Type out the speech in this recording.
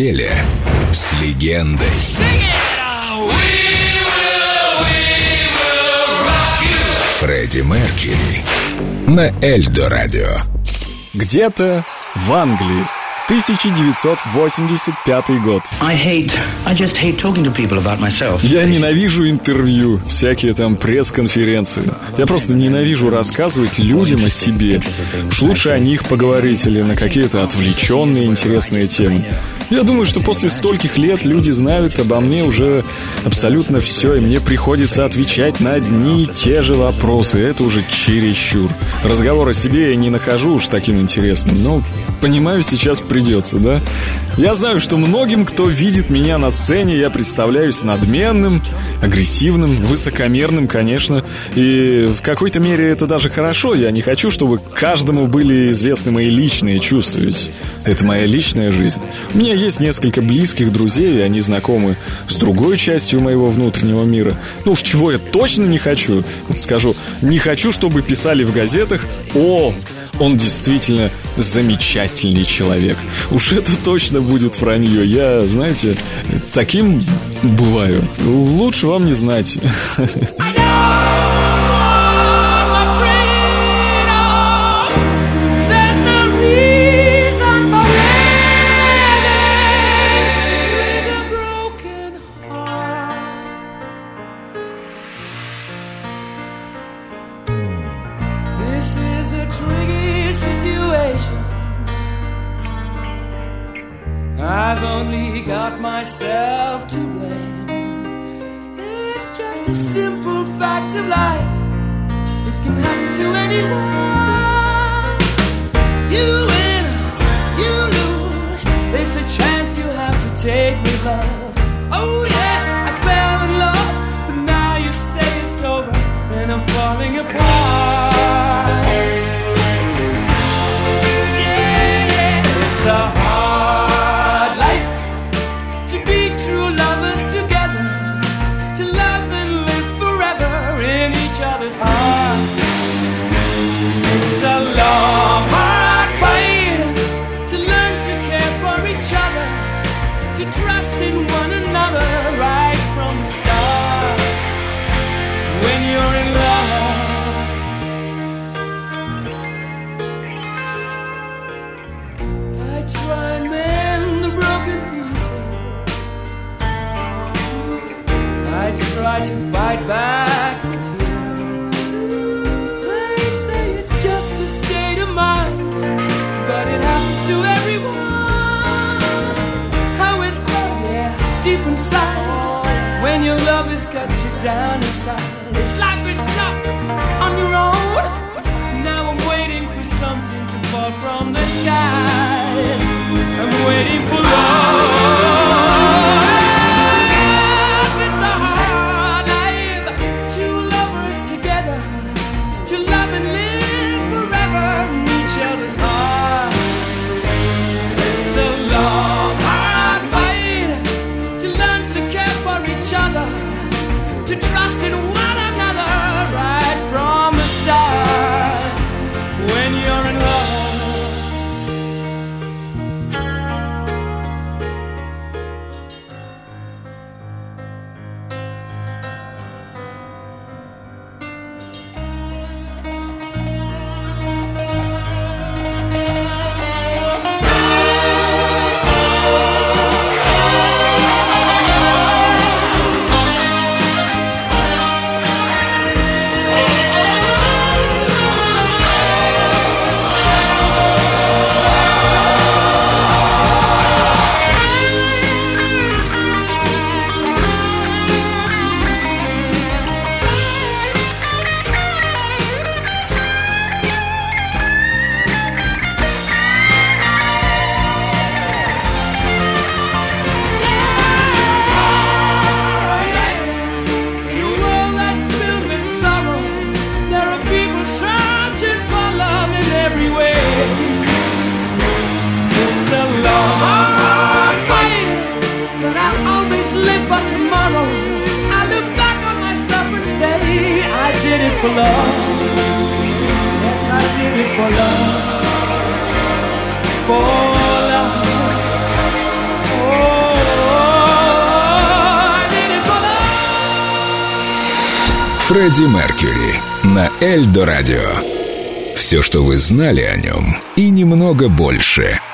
неделе с легендой. Фредди Меркьюри на Эльдо Радио. Где-то в Англии 1985 год. I hate, I just hate talking to people about myself. Я ненавижу интервью, всякие там пресс-конференции. Я просто ненавижу рассказывать людям о себе. Уж лучше о них поговорить или на какие-то отвлеченные интересные темы. Я думаю, что после стольких лет люди знают обо мне уже абсолютно все, и мне приходится отвечать на одни и те же вопросы. Это уже чересчур. Разговор о себе я не нахожу уж таким интересным, но понимаю, сейчас придется, да? Я знаю, что многим, кто видит меня на сцене, я представляюсь надменным, агрессивным, высокомерным, конечно. И в какой-то мере это даже хорошо. Я не хочу, чтобы каждому были известны мои личные чувства, ведь это моя личная жизнь. У меня есть несколько близких друзей, и они знакомы с другой частью моего внутреннего мира. Ну уж чего я точно не хочу, вот скажу, не хочу, чтобы писали в газетах «О, он действительно замечательный человек». Уж это точно будет вранье. Я, знаете, таким бываю. Лучше вам не знать. This is a tricky situation. I've only got myself to blame. It's just a simple fact of life. It can happen to anyone. You win, you lose. It's a chance you have to take with love. Oh yeah, I fell in love, but now you say it's over, and I'm falling apart. When you're in love. I try and mend the broken pieces. I try to fight back the tears. They say it's just a state of mind, but it happens to everyone. How it hurts deep inside when your love has cut you down inside. It's life is tough on your own. Now I'm waiting for something to fall from the skies. I'm waiting for love. for love. Yes, I did it for love. For Фредди Меркьюри на Эльдо Радио. Все, что вы знали о нем, и немного больше –